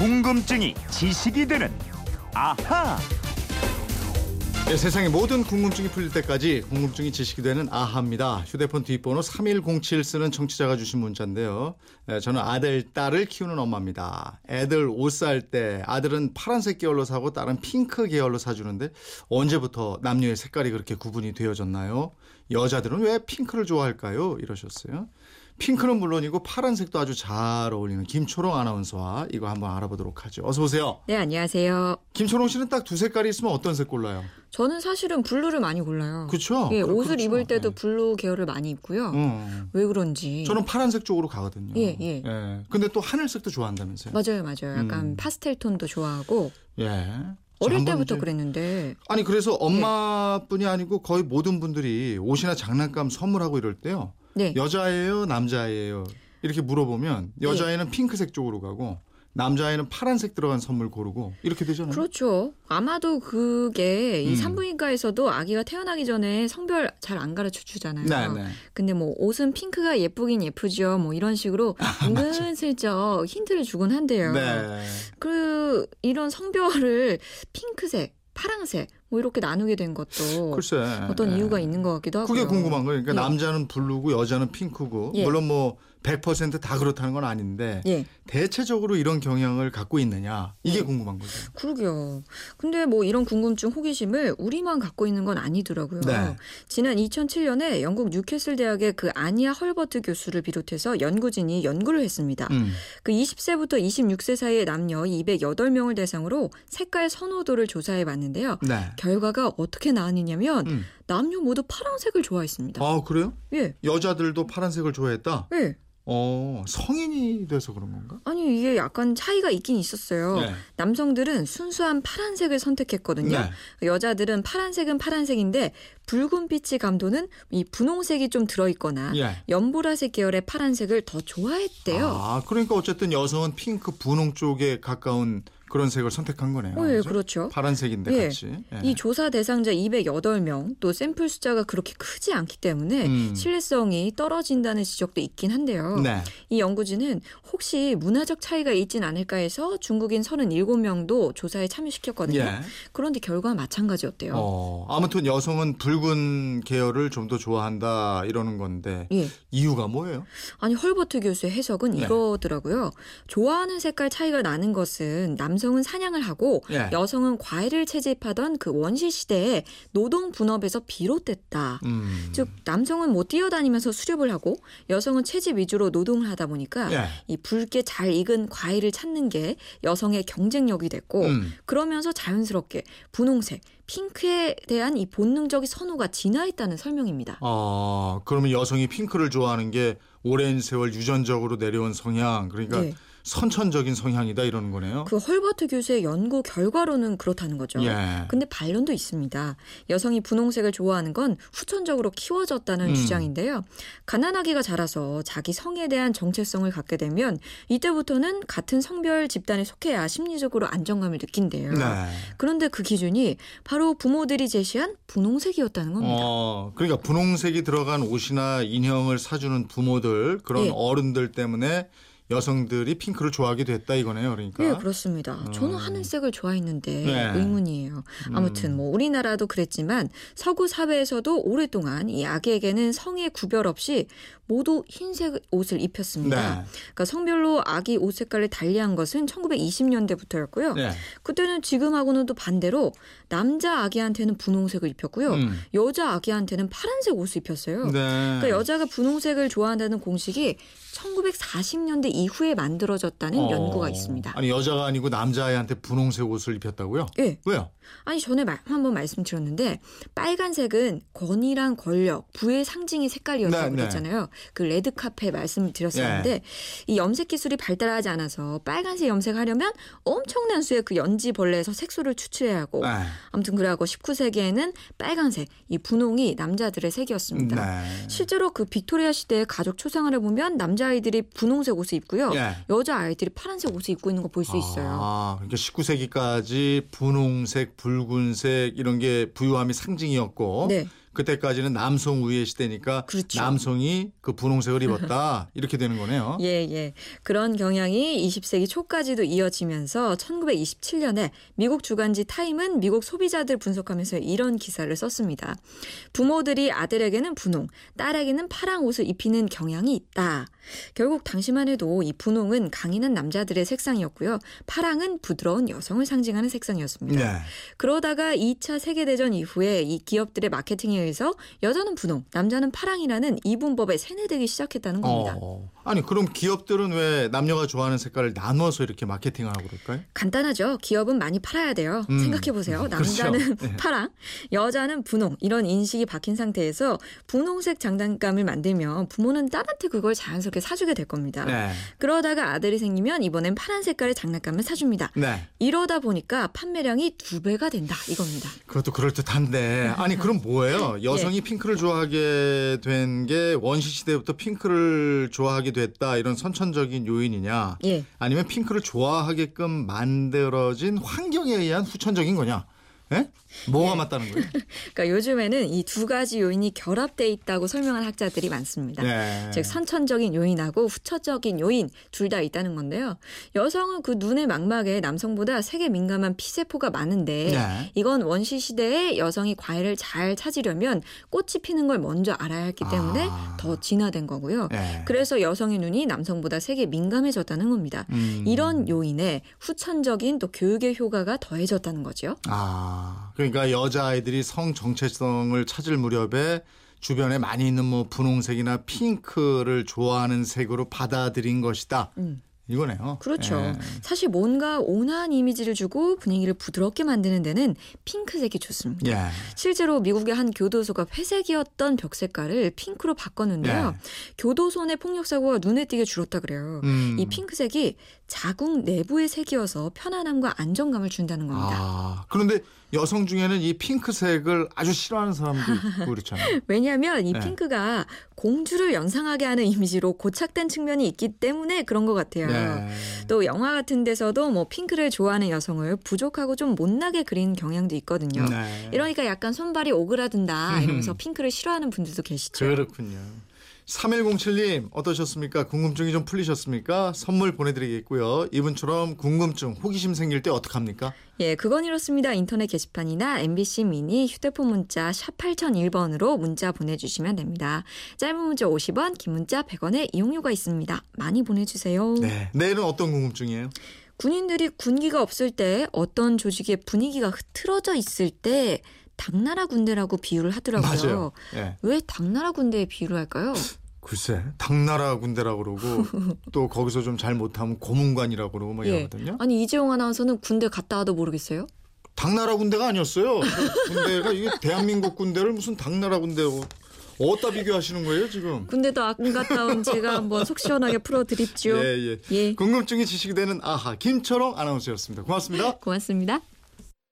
궁금증이 지식이 되는 아하. 네, 세상의 모든 궁금증이 풀릴 때까지 궁금증이 지식이 되는 아하입니다. 휴대폰 뒷번호 3107 쓰는 청취자가 주신 문자인데요. 네, 저는 아들, 딸을 키우는 엄마입니다. 애들 옷 살 때 아들은 파란색 계열로 사고 딸은 핑크 계열로 사주는데 언제부터 남녀의 색깔이 그렇게 구분이 되어졌나요? 여자들은 왜 핑크를 좋아할까요? 이러셨어요. 핑크는 물론이고 파란색도 아주 잘 어울리는 김초롱 아나운서와 이거 한번 알아보도록 하죠. 어서 오세요. 네, 안녕하세요. 김초롱 씨는 딱 두 색깔이 있으면 어떤 색 골라요? 저는 사실은 블루를 많이 골라요. 그렇죠. 예, 옷을 그렇죠. 입을 때도 예. 블루 계열을 많이 입고요. 어. 왜 그런지. 저는 파란색 쪽으로 가거든요. 예, 예. 근데 또 하늘색도 좋아한다면서요? 맞아요, 맞아요. 약간 음. 파스텔 톤도 좋아하고 예. 어릴 때부터 이제- 그랬는데 아니 그래서 엄마뿐이 아니고 거의 모든 분들이 옷이나 장난감 선물하고 이럴 때요. 네. 여자예요, 남자예요. 이렇게 물어보면 여자애는 핑크색 쪽으로 가고 남자애는 파란색 들어간 선물 고르고 이렇게 되잖아요. 그렇죠. 아마도 그게 이 음. 산부인과에서도 아기가 태어나기 전에 성별 잘 안 가르쳐 주잖아요. 네, 네. 근데 뭐 옷은 핑크가 예쁘긴 예쁘죠. 뭐 이런 식으로 은근슬쩍 힌트를 주곤 한대요. 아, 네. 그 이런 성별을 핑크색, 파랑색 뭐 이렇게 나누게 된 것도 글쎄. 어떤 예. 이유가 있는 것 같기도 하고요. 그게 궁금한 거예요. 그러니까 예. 남자는 블루고 여자는 핑크고 예. 물론 뭐 100%다 그렇다는 건 아닌데 예, 대체적으로 이런 경향을 갖고 있느냐 이게 예. 궁금한 거죠. 그러게요. 근데 뭐 이런 궁금증, 호기심을 우리만 갖고 있는 건 아니더라고요. 네. 지난 2007년에 영국 뉴캐슬 대학의 그 아니아 헐버트 교수를 비롯해서 연구진이 연구를 했습니다. 음. 그 20세부터 26세 사이의 남녀 208명을 대상으로 색깔 선호도를 조사해 봤는데요. 네. 결과가 어떻게 나왔느냐면 음. 남녀 모두 파란색을 좋아했습니다. 아 그래요? 예, 여자들도 파란색을 좋아했다. 예. 어 성인이 돼서 그런 건가? 아니 이게 약간 차이가 있긴 있었어요. 네. 남성들은 순수한 파란색을 선택했거든요. 네. 여자들은 파란색은 파란색인데 붉은빛의 감도는 이 분홍색이 좀 들어있거나 예. 연보라색 계열의 파란색을 더 좋아했대요. 아 그러니까 어쨌든 여성은 핑크 분홍 쪽에 가까운 그런 색을 선택한 거네요. 어, 예? 그렇죠. 파란색인데 예. 같이. 예. 이 조사 대상자 208명 또 샘플 숫자가 그렇게 크지 않기 때문에 음. 신뢰성이 떨어진다는 지적도 있긴 한데요. 네. 이 연구진은 혹시 문화적 차이가 있진 않을까 해서 중국인 37명도 조사에 참여시켰거든요. 예. 그런데 결과는 마찬가지였대요. 어 아무튼 여성은 붉은 계열을 좀 더 좋아한다 이러는 건데 예. 이유가 뭐예요? 아니 헐버트 교수의 해석은 네. 이거더라고요. 좋아하는 색깔 차이가 나는 것은 남 성은 사냥을 하고 예. 여성은 과일을 채집하던 그 원시 시대에 노동 분업에서 비롯됐다. 음. 즉 남성은 뭐 뛰어다니면서 수렵을 하고 여성은 채집 위주로 노동을 하다 보니까 예. 이 붉게 잘 익은 과일을 찾는 게 여성의 경쟁력이 됐고 음. 그러면서 자연스럽게 분홍색, 핑크에 대한 이 본능적인 선호가 진화했다는 설명입니다. 아 그러면 여성이 핑크를 좋아하는 게 오랜 세월 유전적으로 내려온 성향 그러니까 예. 선천적인 성향이다 이러는 거네요. 그 헐버트 교수의 연구 결과로는 그렇다는 거죠. 예. 근데 반론도 있습니다. 여성이 분홍색을 좋아하는 건 후천적으로 키워졌다는 음. 주장인데요. 가난하기가 자라서 자기 성에 대한 정체성을 갖게 되면 이때부터는 같은 성별 집단에 속해야 심리적으로 안정감을 느낀대요. 네. 그런데 그 기준이 바로 부모들이 제시한 분홍색이었다는 겁니다. 어, 그러니까 분홍색이 들어간 옷이나 인형을 사주는 부모들 그런 예. 어른들 때문에 여성들이 핑크를 좋아하게 됐다 이거네요. 그러니까. 네, 그렇습니다. 저는 어. 하늘색을 좋아했는데 네. 의문이에요. 음. 아무튼 뭐 우리나라도 그랬지만 서구 사회에서도 오랫동안 이 아기에게는 성의 구별 없이 모두 흰색 옷을 입혔습니다. 네. 그러니까 성별로 아기 옷 색깔을 달리한 것은 1920년대부터였고요. 네. 그때는 지금하고는 또 반대로 남자 아기한테는 분홍색을 입혔고요. 음. 여자 아기한테는 파란색 옷을 입혔어요. 네. 그러니까 여자가 분홍색을 좋아한다는 공식이 1940년대 이후에 만들어졌다는 어. 연구가 있습니다. 아니 여자가 아니고 남자애한테 분홍색 옷을 입혔다고요? 예. 왜요? 아니 전에 말, 한번 말씀드렸는데 빨간색은 권위랑 권력, 부의 상징이 색깔이었다고 네, 네. 그랬잖아요. 그 레드 카펫 말씀드렸었는데 이 염색 기술이 발달하지 않아서 빨간색 염색하려면 엄청난 수의 그 연지 벌레에서 색소를 추출해야 하고 네. 아무튼 그래갖고 19세기에는 빨간색 이 분홍이 남자들의 색이었습니다. 네. 실제로 그 빅토리아 시대의 가족 초상화를 보면 남자아이들이 분홍색 옷을 입고 요. 예. 여자 아이들이 파란색 옷을 입고 있는 거 볼 수 있어요. 아, 그러니까 19세기까지 분홍색, 붉은색 이런 게 부유함이 상징이었고 네. 그때까지는 남성 우위의 시대니까 그렇죠. 남성이 그 분홍색을 입었다 이렇게 되는 거네요. 예, 예. 그런 경향이 20세기 초까지도 이어지면서 1927년에 미국 주간지 타임은 미국 소비자들 분석하면서 이런 기사를 썼습니다. 부모들이 아들에게는 분홍, 딸에게는 파랑 옷을 입히는 경향이 있다. 결국 당시만 해도 이 분홍은 강인한 남자들의 색상이었고요. 파랑은 부드러운 여성을 상징하는 색상이었습니다. 네. 그러다가 2차 세계대전 이후에 이 기업들의 마케팅에 의해서 여자는 분홍, 남자는 파랑이라는 이분법에 세뇌되기 시작했다는 겁니다. 어. 아니 그럼 기업들은 왜 남녀가 좋아하는 색깔을 나눠서 이렇게 마케팅하고 그럴까요? 간단하죠. 기업은 많이 팔아야 돼요. 음. 생각해 보세요. 그렇죠. 남자는 네. 파랑, 여자는 분홍 이런 인식이 박힌 상태에서 분홍색 장난감을 만들면 부모는 딸한테 그걸 자연스럽게 사주게 될 겁니다. 네. 그러다가 아들이 생기면 이번엔 파란 색깔의 장난감을 사줍니다. 네. 이러다 보니까 판매량이 두 배가 된다 이겁니다. 그것도 그럴 듯한데 아니 그럼 뭐예요? 예. 여성이 핑크를 좋아하게 된 게 원시 시대부터 핑크를 좋아하게 됐다 이런 선천적인 요인이냐? 예. 아니면 핑크를 좋아하게끔 만들어진 환경에 의한 후천적인 거냐? 예? 뭐가 맞다는 거예요? 그러니까 요즘에는 이 두 가지 요인이 결합돼 있다고 설명한 학자들이 많습니다. 네. 즉 선천적인 요인하고 후천적인 요인 둘 다 있다는 건데요. 여성은 그 눈의 망막에 남성보다 색에 민감한 피세포가 많은데 네. 이건 원시 시대에 여성이 과일을 잘 찾으려면 꽃이 피는 걸 먼저 알아야 했기 때문에 아. 더 진화된 거고요. 네. 그래서 여성의 눈이 남성보다 색에 민감해졌다는 겁니다. 음. 이런 요인에 후천적인 또 교육의 효과가 더해졌다는 거죠. 아, 그러니까 여자아이들이 성 정체성을 찾을 무렵에 주변에 많이 있는 뭐 분홍색이나 핑크를 좋아하는 색으로 받아들인 것이다. 음. 이거네요. 그렇죠. 예. 사실 뭔가 온화한 이미지를 주고 분위기를 부드럽게 만드는 데는 핑크색이 좋습니다. 예. 실제로 미국의 한 교도소가 회색이었던 벽 색깔을 핑크로 바꿨는데요. 네. 교도소 내 폭력 사고가 눈에 띄게 줄었다 그래요. 음. 이 핑크색이 자궁 내부의 색이어서 편안함과 안정감을 준다는 겁니다. 아, 그런데 여성 중에는 이 핑크색을 아주 싫어하는 사람도 있고 그렇잖아요. 왜냐하면 이 네. 핑크가 공주를 연상하게 하는 이미지로 고착된 측면이 있기 때문에 그런 것 같아요. 네. 또 영화 같은 데서도 뭐 핑크를 좋아하는 여성을 부족하고 좀 못나게 그리는 경향도 있거든요. 네. 이러니까 약간 손발이 오그라든다 이러면서 핑크를 싫어하는 분들도 계시죠. 그렇군요. 3107님 어떠셨습니까? 궁금증이 좀 풀리셨습니까? 선물 보내드리겠고요. 이분처럼 궁금증, 호기심 생길 때 어떡합니까? 예, 그건 이렇습니다. 인터넷 게시판이나 MBC 미니 휴대폰 문자 샵 8001번으로 문자 보내주시면 됩니다. 짧은 문자 50원, 긴 문자 100원의 이용료가 있습니다. 많이 보내주세요. 네. 내일은 어떤 궁금증이에요? 군인들이 군기가 없을 때 어떤 조직의 분위기가 흐트러져 있을 때 당나라 군대라고 비유를 하더라고요. 맞아요. 예. 왜 당나라 군대에 비유를 할까요? 글쎄, 당나라 군대라고 그러고 또 거기서 좀 잘 못하면 고문관이라고 그러고 뭐 예. 이러거든요. 아니 이재용 아나운서는 군대 갔다 와도 모르겠어요? 당나라 군대가 아니었어요. 그 군대가 이게 대한민국 군대를 무슨 당나라 군대고 어디다 비교하시는 거예요 지금? 군대도 안 갔다 온 제가 한번 속 시원하게 풀어드립죠. 예, 예. 예. 궁금증이 지식이 되는 아하 김철ong 아나운서였습니다. 고맙습니다. 고맙습니다.